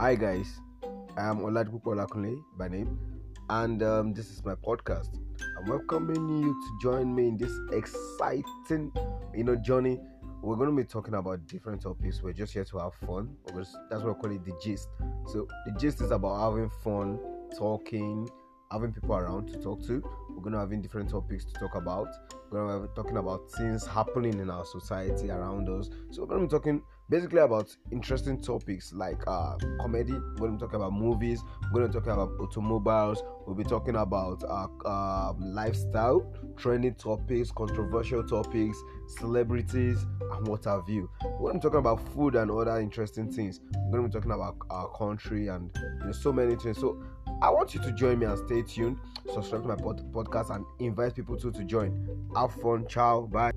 Hi guys, I am Oladipupo Olakunle by name, and um, this is my podcast. I'm welcoming you to join me in this exciting, you know, journey. We're going to be talking about different topics. We're just here to have fun. Just, that's what I call it the gist. So the gist is about having fun, talking, having people around to talk to. We're going to having different topics to talk about. We're going to be talking about things happening in our society around us. So we're going to be talking basically about interesting topics like uh, comedy. We're going to be talking about movies. We're going to be talking about automobiles. We'll be talking about uh, uh, lifestyle, trending topics, controversial topics, celebrities, and what have you. We're going to be talking about food and other interesting things. We're going to be talking about our country and you know, so many things. So I want you to join me and stay tuned. Subscribe to my pod- podcast and invite people too to join. Have fun. Ciao. Bye.